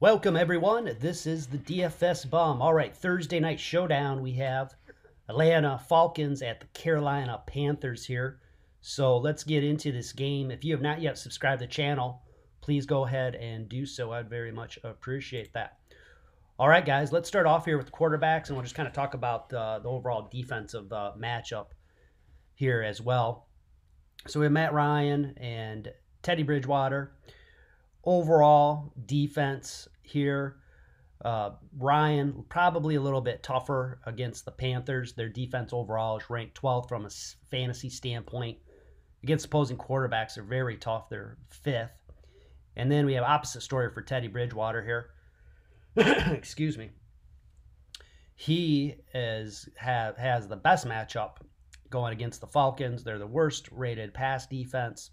Welcome, everyone. This is the DFS Bum. All right, Thursday night showdown. We have Atlanta Falcons at the Carolina Panthers here. So let's get into this game. If you have not yet subscribed to the channel, please go ahead and do so. I'd very much appreciate that. All right, guys, let's start off here with the quarterbacks, and we'll just kind of talk about uh, the overall defensive uh, matchup here as well. So we have Matt Ryan and Teddy Bridgewater. Overall defense here, uh, Ryan probably a little bit tougher against the Panthers. Their defense overall is ranked 12th from a fantasy standpoint. Against opposing quarterbacks, they're very tough. They're fifth. And then we have opposite story for Teddy Bridgewater here. Excuse me. He is have has the best matchup going against the Falcons. They're the worst rated pass defense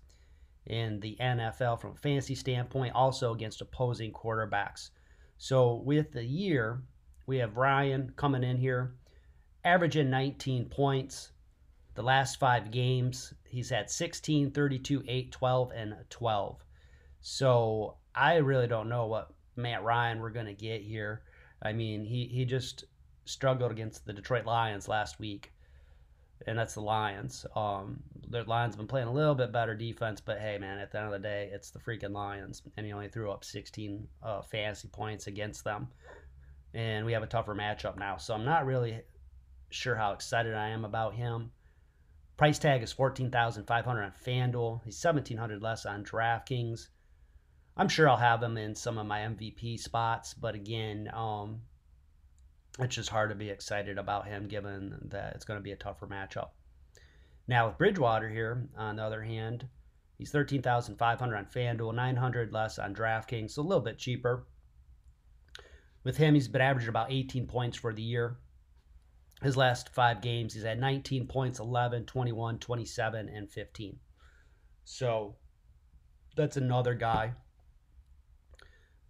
in the NFL from a fantasy standpoint, also against opposing quarterbacks. So with the year, we have Ryan coming in here, averaging 19 points. The last five games, he's had 16, 32, 8, 12, and 12. So I really don't know what Matt Ryan we're going to get here. I mean, he, he just struggled against the Detroit Lions last week, and that's the Lions. Um, the Lions have been playing a little bit better defense, but hey, man, at the end of the day, it's the freaking Lions, and he only threw up 16 uh, fantasy points against them. And we have a tougher matchup now, so I'm not really sure how excited I am about him. Price tag is 14500 on FanDuel. He's 1700 less on DraftKings. I'm sure I'll have him in some of my MVP spots, but again, um, it's just hard to be excited about him given that it's going to be a tougher matchup. Now with Bridgewater here, on the other hand, he's 13,500 on FanDuel, 900 less on DraftKings, so a little bit cheaper. With him, he's been averaging about 18 points for the year. His last five games, he's had 19 points, 11, 21, 27, and 15. So that's another guy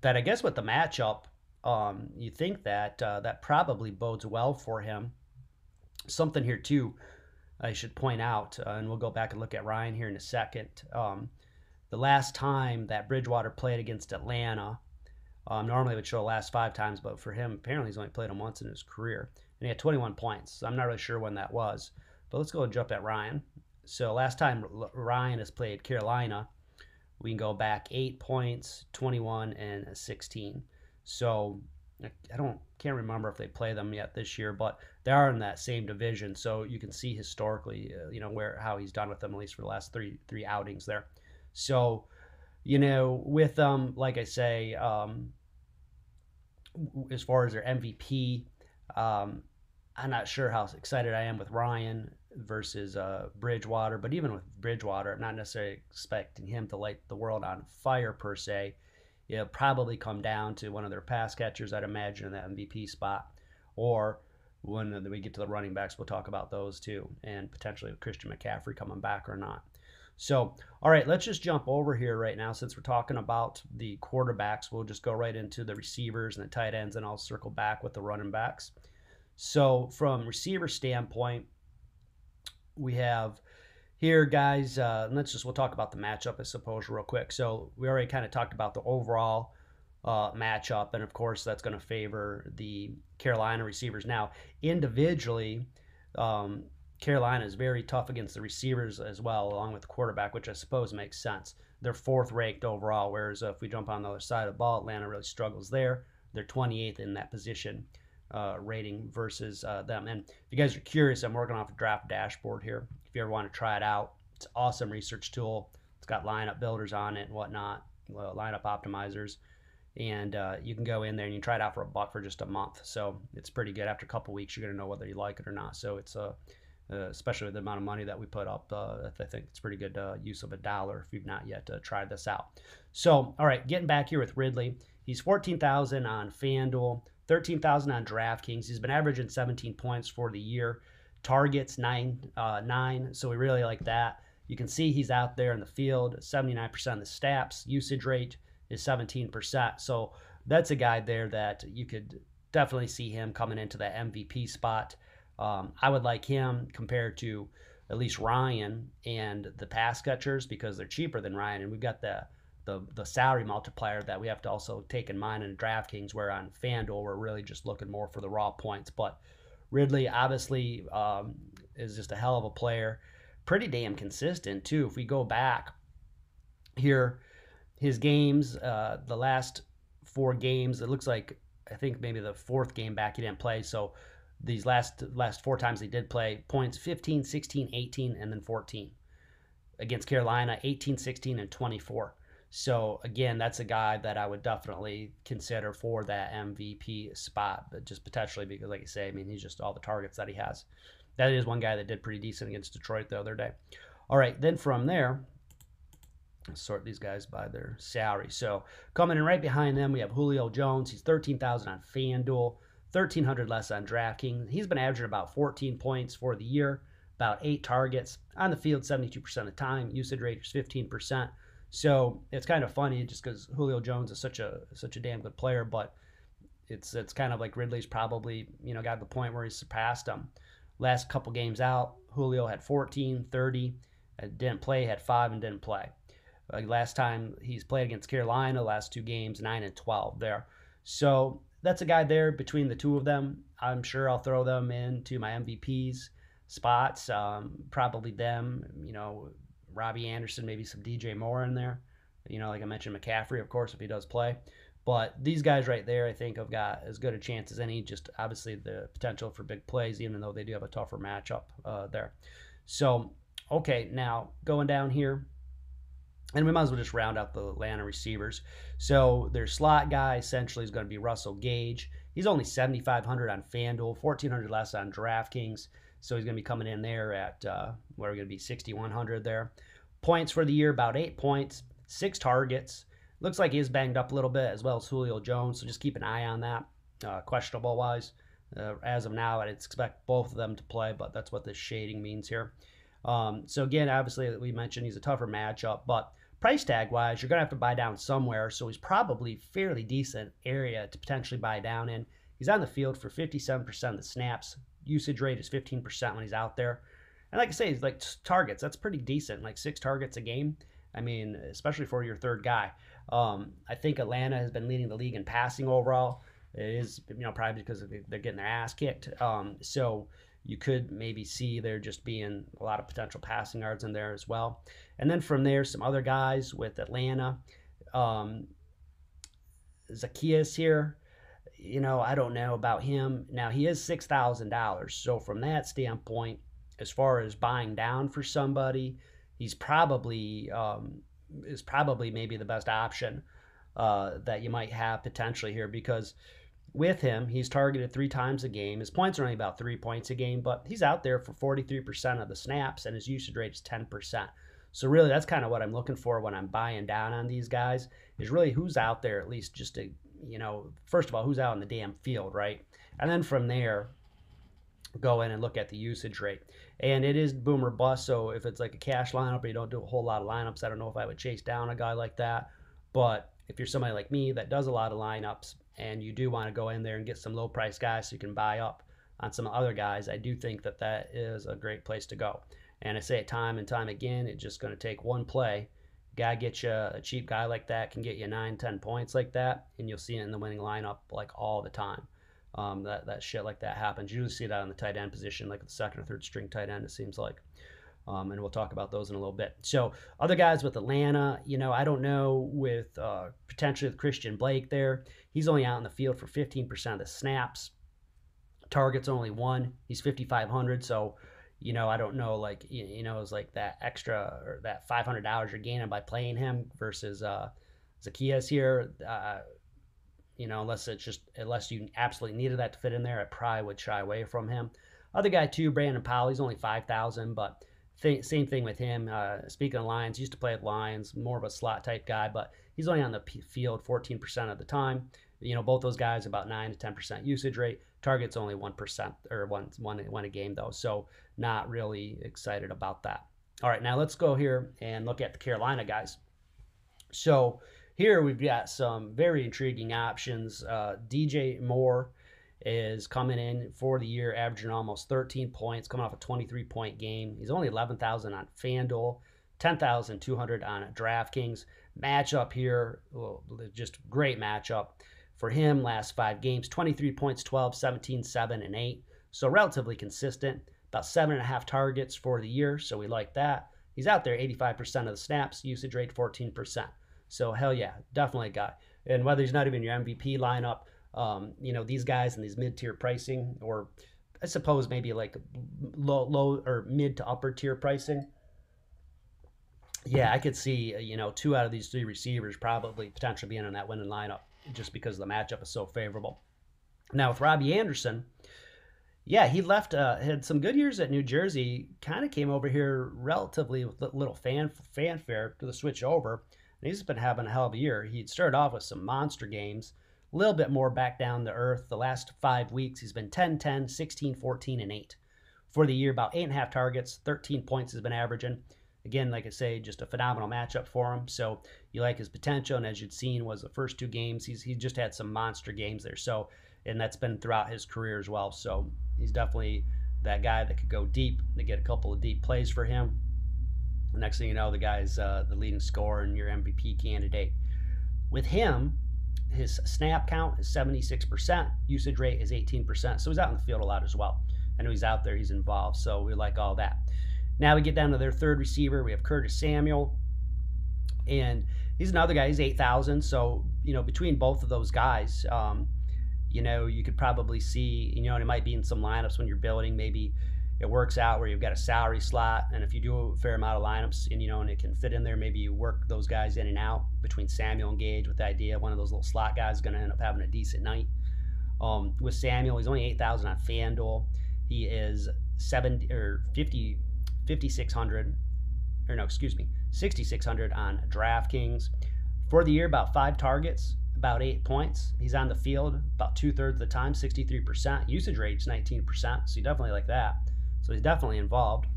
that I guess with the matchup, um, you think that uh, that probably bodes well for him. Something here too, I should point out, uh, and we'll go back and look at Ryan here in a second. Um, the last time that Bridgewater played against Atlanta, um, normally it would show the last five times, but for him, apparently he's only played them once in his career, and he had 21 points. So I'm not really sure when that was, but let's go and jump at Ryan. So last time Ryan has played Carolina, we can go back eight points, 21, and 16. So I don't can't remember if they play them yet this year, but they are in that same division. So you can see historically, uh, you know, where how he's done with them at least for the last three three outings there. So, you know, with them, um, like I say, um, as far as their MVP, um, I'm not sure how excited I am with Ryan versus uh, Bridgewater, but even with Bridgewater, I'm not necessarily expecting him to light the world on fire per se. It'll probably come down to one of their pass catchers, I'd imagine, in that MVP spot, or when we get to the running backs, we'll talk about those too, and potentially Christian McCaffrey coming back or not. So, all right, let's just jump over here right now since we're talking about the quarterbacks. We'll just go right into the receivers and the tight ends, and I'll circle back with the running backs. So, from receiver standpoint, we have here, guys. Uh, let's just we'll talk about the matchup, I suppose, real quick. So we already kind of talked about the overall uh, matchup, and of course, that's going to favor the Carolina receivers. Now, individually, um, Carolina is very tough against the receivers as well, along with the quarterback, which I suppose makes sense. They're fourth ranked overall, whereas if we jump on the other side of the ball, Atlanta really struggles there. They're 28th in that position uh, rating versus uh, them. And if you guys are curious, I'm working off a draft dashboard here. If you ever want to try it out, it's awesome research tool. It's got lineup builders on it and whatnot, lineup optimizers. And uh, you can go in there and you try it out for a buck for just a month. So it's pretty good. After a couple weeks, you're going to know whether you like it or not. So it's a uh, especially with the amount of money that we put up. Uh, I think it's pretty good uh, use of a dollar if you've not yet uh, tried this out. So, all right, getting back here with Ridley, he's 14,000 on FanDuel, 13,000 on DraftKings. He's been averaging 17 points for the year. Targets nine, uh, nine. So we really like that. You can see he's out there in the field. 79% of the snaps. Usage rate is 17%. So that's a guy there that you could definitely see him coming into that MVP spot. Um, I would like him compared to at least Ryan and the pass catchers because they're cheaper than Ryan. And we've got the the the salary multiplier that we have to also take in mind in DraftKings, where on FanDuel we're really just looking more for the raw points. But Ridley obviously um, is just a hell of a player, pretty damn consistent too. If we go back here, his games, uh, the last four games, it looks like I think maybe the fourth game back he didn't play. So these last last four times he did play points 15 16 18 and then 14 against carolina 18 16 and 24 so again, that's a guy that I would definitely consider for that MVP spot, but just potentially because, like I say, I mean, he's just all the targets that he has. That is one guy that did pretty decent against Detroit the other day. All right, then from there, sort these guys by their salary. So coming in right behind them, we have Julio Jones. He's 13,000 on FanDuel, 1,300 less on DraftKings. He's been averaging about 14 points for the year, about eight targets on the field 72% of the time. Usage rate is 15%. So it's kind of funny just because Julio Jones is such a such a damn good player, but it's it's kind of like Ridley's probably you know got to the point where he's surpassed him. Last couple games out, Julio had 14, 30, didn't play, had five and didn't play. Like last time he's played against Carolina, last two games, nine and 12 there. So that's a guy there between the two of them. I'm sure I'll throw them into my MVPs spots. Um, probably them, you know, Robbie Anderson, maybe some DJ Moore in there. You know, like I mentioned, McCaffrey, of course, if he does play. But these guys right there, I think, have got as good a chance as any. Just obviously the potential for big plays, even though they do have a tougher matchup uh, there. So, okay, now going down here, and we might as well just round out the Atlanta receivers. So their slot guy essentially is going to be Russell Gage. He's only 7,500 on FanDuel, 1,400 less on DraftKings. So he's going to be coming in there at uh, what are going to be 6,100 there. Points for the year about eight points, six targets. Looks like he is banged up a little bit as well as Julio Jones. So just keep an eye on that, uh, questionable wise. Uh, as of now, I'd expect both of them to play, but that's what this shading means here. Um, so again, obviously, we mentioned he's a tougher matchup, but price tag wise, you're going to have to buy down somewhere. So he's probably fairly decent area to potentially buy down in. He's on the field for 57% of the snaps, usage rate is 15% when he's out there. And like I say, he's like targets, that's pretty decent. Like six targets a game. I mean, especially for your third guy. Um, I think Atlanta has been leading the league in passing overall. It is, you know, probably because they're getting their ass kicked. Um, so you could maybe see there just being a lot of potential passing yards in there as well. And then from there, some other guys with Atlanta. Um, Zaccheaus here you know, I don't know about him. Now he is six thousand dollars, so from that standpoint, as far as buying down for somebody, he's probably um, is probably maybe the best option uh, that you might have potentially here because with him, he's targeted three times a game. His points are only about three points a game, but he's out there for 43% of the snaps, and his usage rate is 10%. So really, that's kind of what I'm looking for when I'm buying down on these guys. Is really who's out there at least just to you know, first of all, who's out in the damn field, right? And then from there, go in and look at the usage rate. And it is boomer bust. So if it's like a cash lineup or you don't do a whole lot of lineups, I don't know if I would chase down a guy like that. But if you're somebody like me that does a lot of lineups and you do want to go in there and get some low price guys so you can buy up on some other guys, I do think that that is a great place to go. And I say it time and time again, it's just going to take one play guy get you a cheap guy like that can get you nine, ten points like that, and you'll see it in the winning lineup like all the time. Um, that that shit like that happens. You usually see that on the tight end position, like the second or third string tight end. It seems like. Um, and we'll talk about those in a little bit. So other guys with Atlanta, you know, I don't know with uh, potentially with Christian Blake there. He's only out in the field for 15% of the snaps. Targets only one. He's 5,500. So you know, I don't know, like, you, you know, it's like that extra or that $500 you're gaining by playing him versus uh, Zaccheaus here. Uh, you know, unless it's just, unless you absolutely needed that to fit in there, I probably would shy away from him. Other guy, too, Brandon Powell, he's only 5,000, but th- same thing with him. Uh, speaking of Lions, used to play at Lions, more of a slot type guy, but he's only on the p- field 14% of the time. You know, both those guys about 9 to 10% usage rate. Target's only 1% or one, one, one a game, though. So not really excited about that. All right, now let's go here and look at the Carolina guys. So here we've got some very intriguing options. Uh, DJ Moore is coming in for the year, averaging almost 13 points, coming off a 23 point game. He's only 11,000 on FanDuel, 10,200 on DraftKings. matchup here, well, just great matchup for him. Last five games 23 points, 12, 17, 7, and 8. So relatively consistent. About seven and a half targets for the year. So we like that. He's out there 85% of the snaps, usage rate 14%. So hell yeah, definitely a guy. And whether he's not even your MVP lineup, um, you know, these guys in these mid tier pricing, or I suppose maybe like low, low or mid to upper tier pricing. Yeah, I could see, you know, two out of these three receivers probably potentially being in that winning lineup just because the matchup is so favorable. Now with Robbie Anderson, yeah, he left, uh, had some good years at New Jersey. Kind of came over here relatively with little fan fanfare to the switch over. And he's been having a hell of a year. He started off with some monster games, a little bit more back down to earth. The last five weeks, he's been 10 10, 16 14, and 8. For the year, about eight and a half targets, 13 points has been averaging. Again, like I say, just a phenomenal matchup for him. So you like his potential, and as you'd seen, was the first two games. He's he just had some monster games there. So and that's been throughout his career as well. So he's definitely that guy that could go deep. They get a couple of deep plays for him. The next thing you know, the guy's uh, the leading scorer and your MVP candidate. With him, his snap count is 76%, usage rate is 18%. So he's out in the field a lot as well. I know he's out there, he's involved. So we like all that. Now we get down to their third receiver. We have Curtis Samuel. And he's another guy. He's 8,000. So, you know, between both of those guys, um, you know, you could probably see, you know, and it might be in some lineups when you're building, maybe it works out where you've got a salary slot. And if you do a fair amount of lineups and, you know, and it can fit in there, maybe you work those guys in and out between Samuel and Gage with the idea one of those little slot guys is going to end up having a decent night. Um, with Samuel, he's only 8,000 on FanDuel. He is 70 or 50, 5,600, or no, excuse me, 6,600 on DraftKings. For the year, about five targets, about eight points. He's on the field about two thirds of the time, 63%. Usage rate's 19%, so you definitely like that. So he's definitely involved.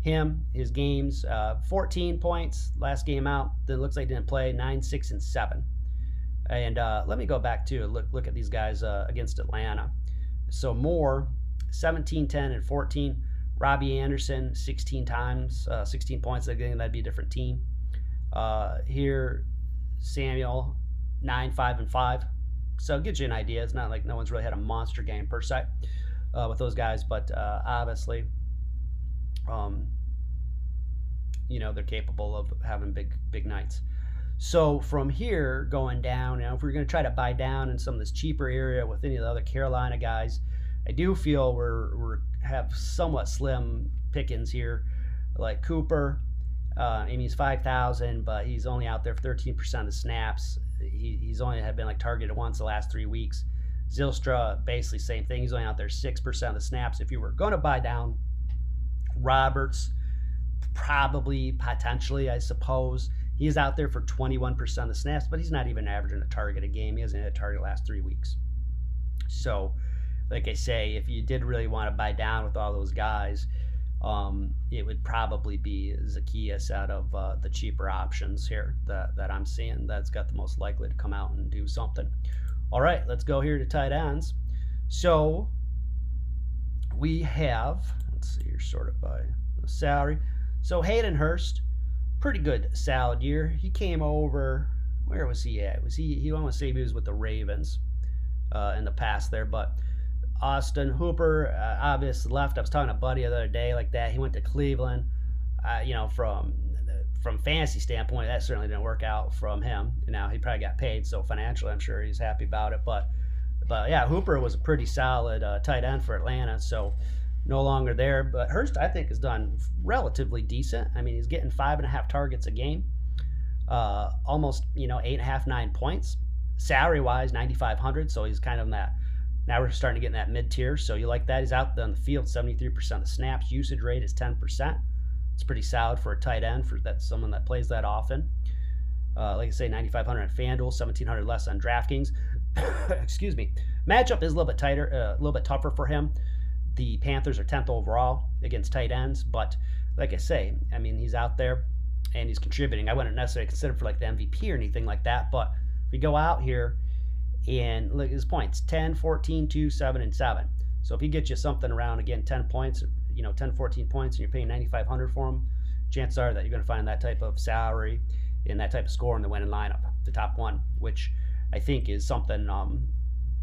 Him, his games, uh, 14 points last game out. Then looks like didn't play 9, 6, and 7. And uh, let me go back to look look at these guys uh, against Atlanta. So Moore, 17, 10, and 14. Robbie Anderson, 16 times, uh, 16 points. Again, that'd be a different team. Uh, here, Samuel, nine, five, and five. So it gives you an idea. It's not like no one's really had a monster game per se uh, with those guys, but uh, obviously, um, you know, they're capable of having big, big nights. So from here going down, you know, if we're going to try to buy down in some of this cheaper area with any of the other Carolina guys, I do feel we're we're have somewhat slim pickings here, like Cooper. Uh, I mean, he's five thousand, but he's only out there thirteen percent of the snaps he, he's only had been like targeted once the last three weeks. Zylstra, basically same thing. He's only out there six percent of the snaps. If you were going to buy down, Roberts, probably potentially, I suppose. He's out there for 21% of the snaps, but he's not even averaging a target a game. He hasn't hit a target last three weeks. So, like I say, if you did really want to buy down with all those guys, um, it would probably be Zaccheaus out of uh, the cheaper options here that, that I'm seeing that's got the most likely to come out and do something. All right, let's go here to tight ends. So we have, let's see here, sorted by salary. So Hayden Hurst, pretty good salad year. He came over, where was he at? Was he, he almost say he was with the Ravens uh, in the past there, but Austin Hooper, uh, obviously left. I was talking to Buddy the other day like that. He went to Cleveland. Uh, you know, from from fantasy standpoint, that certainly didn't work out from him. You now he probably got paid, so financially, I'm sure he's happy about it. But but yeah, Hooper was a pretty solid uh, tight end for Atlanta. So no longer there. But Hurst, I think, has done relatively decent. I mean, he's getting five and a half targets a game, uh, almost you know eight and a half, nine points. Salary wise, 9,500. So he's kind of in that now we're starting to get in that mid tier. So you like that? He's out on the field 73% of the snaps. Usage rate is 10%. It's pretty solid for a tight end for that someone that plays that often. Uh, like I say, 9,500 on FanDuel, 1,700 less on DraftKings. Excuse me. Matchup is a little bit tighter, uh, a little bit tougher for him. The Panthers are 10th overall against tight ends, but like I say, I mean he's out there and he's contributing. I wouldn't necessarily consider for like the MVP or anything like that, but if we go out here and look at his points 10, 14, 2, 7, and 7. So if he gets you something around, again, 10 points, you know, 10, 14 points, and you're paying 9500 for him, chances are that you're going to find that type of salary. and that type of score in the winning lineup, the top one, which I think is something um,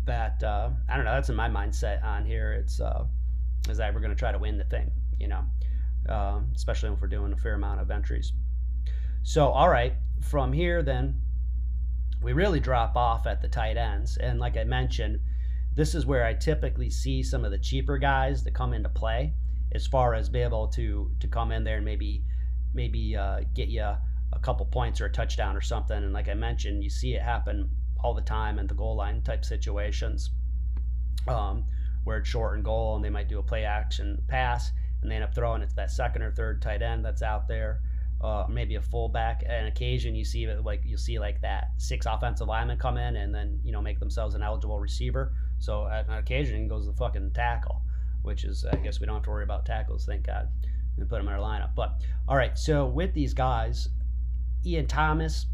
that uh, I don't know. That's in my mindset on here. It's uh, is that we're going to try to win the thing, you know, uh, especially if we're doing a fair amount of entries. So, all right, from here then we really drop off at the tight ends, and like I mentioned, this is where I typically see some of the cheaper guys that come into play, as far as be able to to come in there and maybe maybe uh, get you a couple points or a touchdown or something. And like I mentioned, you see it happen all the time in the goal line type situations um, where it's short and goal and they might do a play action pass and they end up throwing it to that second or third tight end that's out there. Uh, maybe a fullback. An occasion you see like you'll see like that six offensive linemen come in and then you know make themselves an eligible receiver. So at an occasion goes the fucking tackle, which is I guess we don't have to worry about tackles, thank God, and put them in our lineup. But all right, so with these guys, Ian Thomas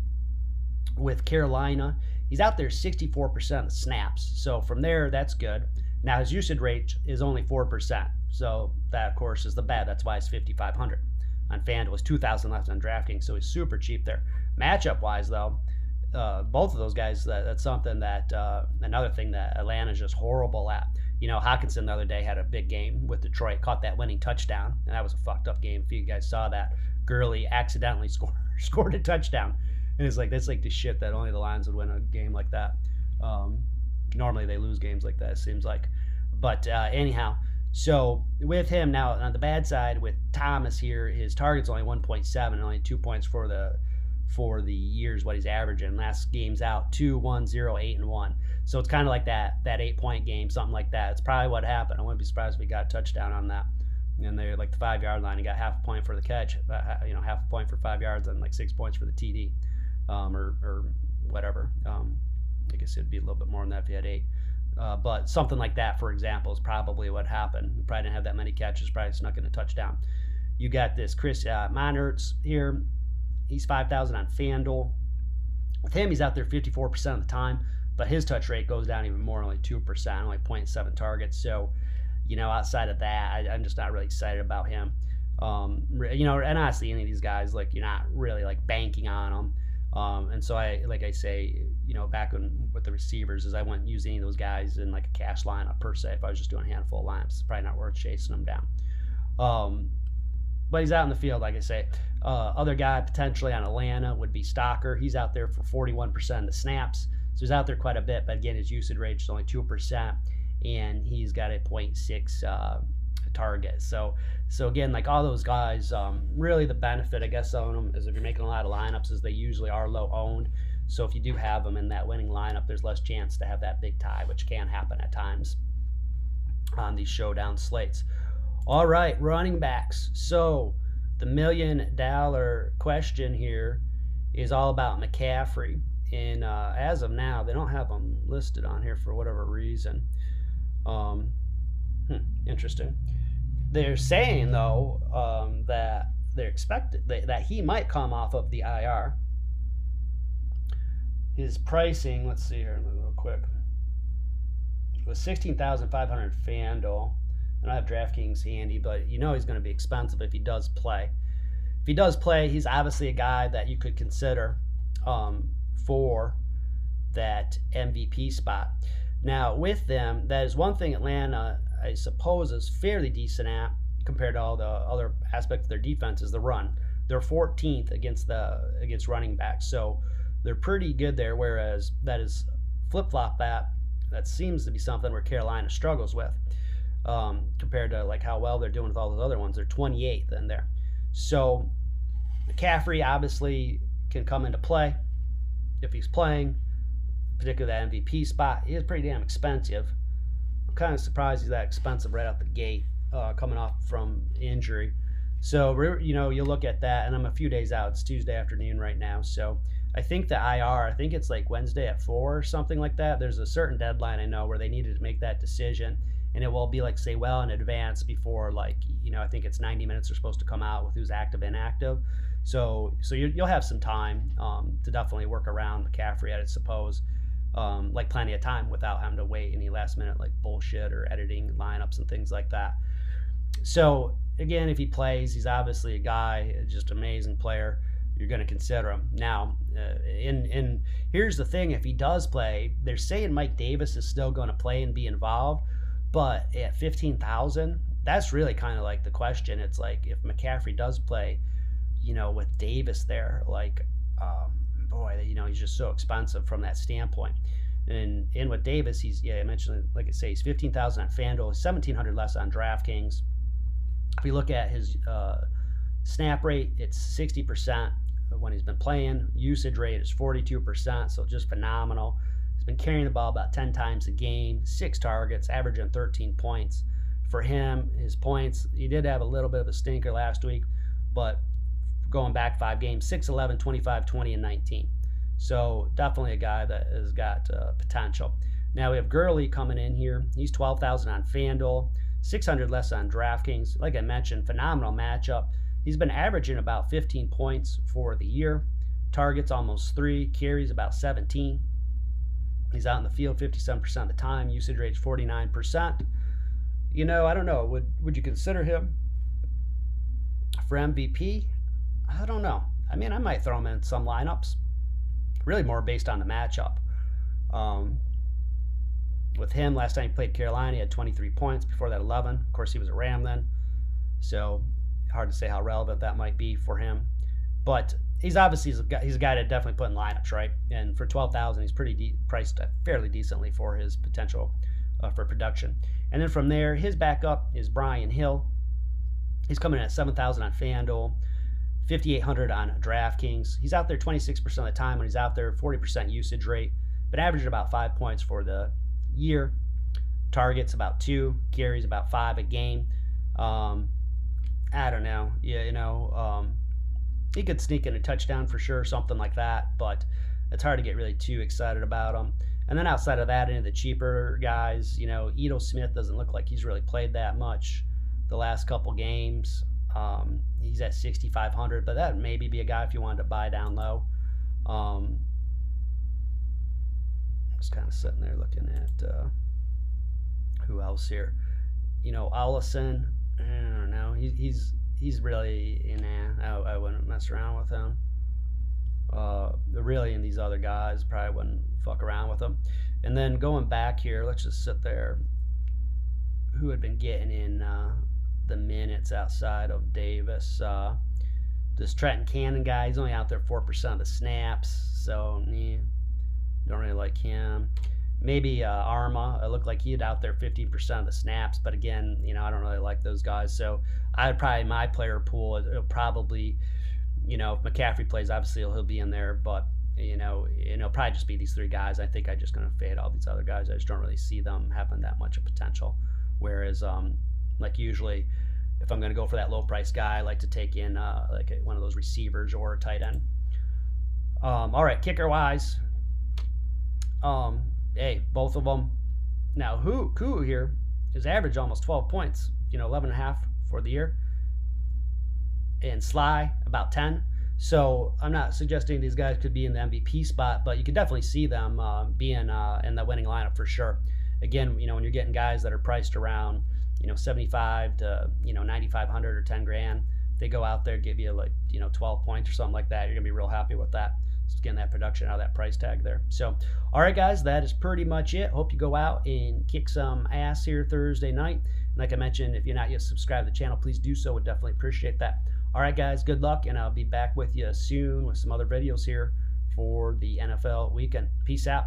with Carolina, he's out there 64% of snaps. So from there, that's good. Now his usage rate is only 4%. So that, of course, is the bad. That's why it's 5,500 on FanDuel. It's 2,000 left on DraftKings, so he's super cheap there. Matchup wise, though, uh, both of those guys, that, that's something that, uh, another thing that Atlanta's just horrible at. You know, Hockenson the other day had a big game with Detroit, caught that winning touchdown, and that was a fucked up game. If you guys saw that, Gurley accidentally scored scored a touchdown, and it's like that's like the shit that only the Lions would win a game like that. Um, normally they lose games like that. It seems like, but uh, anyhow, so with him now on the bad side with Thomas here, his target's only 1.7 and only two points for the for the years what he's averaging. Last game's out two, one, zero, eight, and one. So it's kind of like that that eight point game, something like that. It's probably what happened. I wouldn't be surprised if we got a touchdown on that and they're like the five yard line. and got half a point for the catch, uh, you know, half a point for five yards, and like six points for the TD, um, or or whatever. Um, I guess it'd be a little bit more than that if he had eight. Uh, but something like that, for example, is probably what happened. Probably didn't have that many catches, probably snuck in a touchdown. You got this Chris uh, here. He's 5,000 on FanDuel. With him, he's out there 54% of the time, but his touch rate goes down even more, only 2%, only 0.7 targets. So you know, outside of that, I, am just not really excited about him. Um, you know, and honestly, any of these guys, like you're not really like banking on them. Um, and so I, like I say, you know, back when with the receivers, is I wouldn't use any of those guys in like a cash lineup per se. If I was just doing a handful of lineups, it's probably not worth chasing them down. Um, but he's out in the field, like I say. Uh, other guy potentially on Atlanta would be Stocker. He's out there for 41% of the snaps, so he's out there quite a bit. But again, his usage rate is only two percent and he's got a 0.6 uh, target. So, so again, like all those guys, um, really the benefit I guess on them is if you're making a lot of lineups, is they usually are low owned. So if you do have them in that winning lineup, there's less chance to have that big tie, which can happen at times on these showdown slates. All right, running backs. So the million dollar question here is all about McCaffrey. And uh, as of now, they don't have them listed on here for whatever reason. Um, hmm, interesting. They're saying though um, that they're expected that, that he might come off of the IR. His pricing, let's see here real quick, it was sixteen thousand five hundred FanDuel. I don't have DraftKings handy, but you know he's going to be expensive if he does play. If he does play, he's obviously a guy that you could consider um, for that MVP spot. Now, with them, that is one thing Atlanta, I suppose, is fairly decent at compared to all the other aspects of their defense is the run. They're 14th against the against running backs, so they're pretty good there. Whereas that is flip flop that that seems to be something where Carolina struggles with um, compared to like how well they're doing with all those other ones. They're 28th in there, so McCaffrey obviously can come into play if he's playing particularly that MVP spot, He is pretty damn expensive. Kind of surprised he's that expensive right out the gate, uh, coming off from injury. So you know, you look at that, and I'm a few days out. It's Tuesday afternoon right now, so I think the IR. I think it's like Wednesday at four or something like that. There's a certain deadline I know where they needed to make that decision, and it will be like say well in advance before like you know I think it's 90 minutes are supposed to come out with who's active and inactive. So so you, will have some time um, to definitely work around McCaffrey, I suppose um, like plenty of time without having to wait any last minute like bullshit or editing lineups and things like that. So again, if he plays, he's obviously a guy, just amazing player. you're going to consider him. Now, uh, in in here's the thing: if he does play, they're saying Mike Davis is still going to play and be involved, but at fifteen thousand, that's really kind of like the question. It's like if McCaffrey does play, you know, with Davis there, like, um, boy, you know, he's just so expensive from that standpoint. And in with Davis, he's yeah, I mentioned like I say, he's fifteen thousand on FanDuel, seventeen hundred less on DraftKings. If you look at his uh, snap rate, it's sixty percent when he's been playing. Usage rate is forty two percent, so just phenomenal. He's been carrying the ball about ten times a game, six targets, averaging thirteen points. For him, his points, he did have a little bit of a stinker last week, but going back five games 6 11 25 20 and 19 so definitely a guy that has got uh, potential. Now we have Gurley coming in here. He's 12,000 on FanDuel, 600 less on DraftKings. Like I mentioned, phenomenal matchup. He's been averaging about 15 points for the year. Targets almost three, carries about 17. He's out in the field 57% of the time. Usage rate 49%. You know, I don't know. Would would you consider him for MVP? I don't know. I mean, I might throw him in some lineups really more based on the matchup. Um, with him, last time he played Carolina, he had 23 points. Before that, 11. Of course, he was a Ram then, so hard to say how relevant that might be for him. But he's obviously he's a guy, he's a guy to definitely put in lineups, right? And for 12,000, he's pretty de- priced fairly decently for his potential uh, for production. And then from there, his backup is Brian Hill. He's coming in at 7,000 on FanDuel. 5,800 on DraftKings. He's out there 26% of the time when he's out there, 40% usage rate, but averaging about five points for the year. Targets about two, carries about five a game. Um, I don't know. Yeah, you know, um, he could sneak in a touchdown for sure, something like that, but it's hard to get really too excited about him. And then outside of that, into the cheaper guys, you know, Ito Smith doesn't look like he's really played that much the last couple games. Um, he's at 6,500, but that maybe be a guy if you wanted to buy down low. Um, just kind of sitting there looking at uh, who else here. You know, Ollison. I don't know. He, he's he's really nah. I, I wouldn't mess around with him. Uh, really, and these other guys probably wouldn't fuck around with them. And then going back here, let's just sit there. Who had been getting in uh, outside of Davis. Uh, this Trenton Cannon guy, he's only out there 4% of the snaps, so yeah, don't really like him. Maybe uh, Arma, it looked like he had out there 15% of the snaps, but again, you know, I don't really like those guys. So I'd probably, my player pool, it'll probably, you know, if McCaffrey plays, obviously he'll be in there, but you know, it'll probably just be these three guys. I think I'm just going to fade all these other guys. I just don't really see them having that much of potential. Whereas, um, like usually, if I'm going to go for that low price guy, I like to take in uh, like a, one of those receivers or a tight end. Um, all right, kicker wise, um, hey, both of them. Now, who Koo here is average almost 12 points, you know, 11 and a half for the year. And Slye about 10. So I'm not suggesting these guys could be in the MVP spot, but you could definitely see them uh, being uh, in the winning lineup for sure. Again, you know, when you're getting guys that are priced around you know 75 to you know 9500 or 10 grand they go out there give you like you know 12 points or something like that you're gonna be real happy with that just getting that production out of that price tag there. So all right guys that is pretty much it. Hope you go out and kick some ass here thursday night. And like i mentioned if you're not yet subscribed to the channel please do so. Would definitely appreciate that. All right guys good luck and i'll be back with you soon with some other videos here for the nfl weekend. Peace out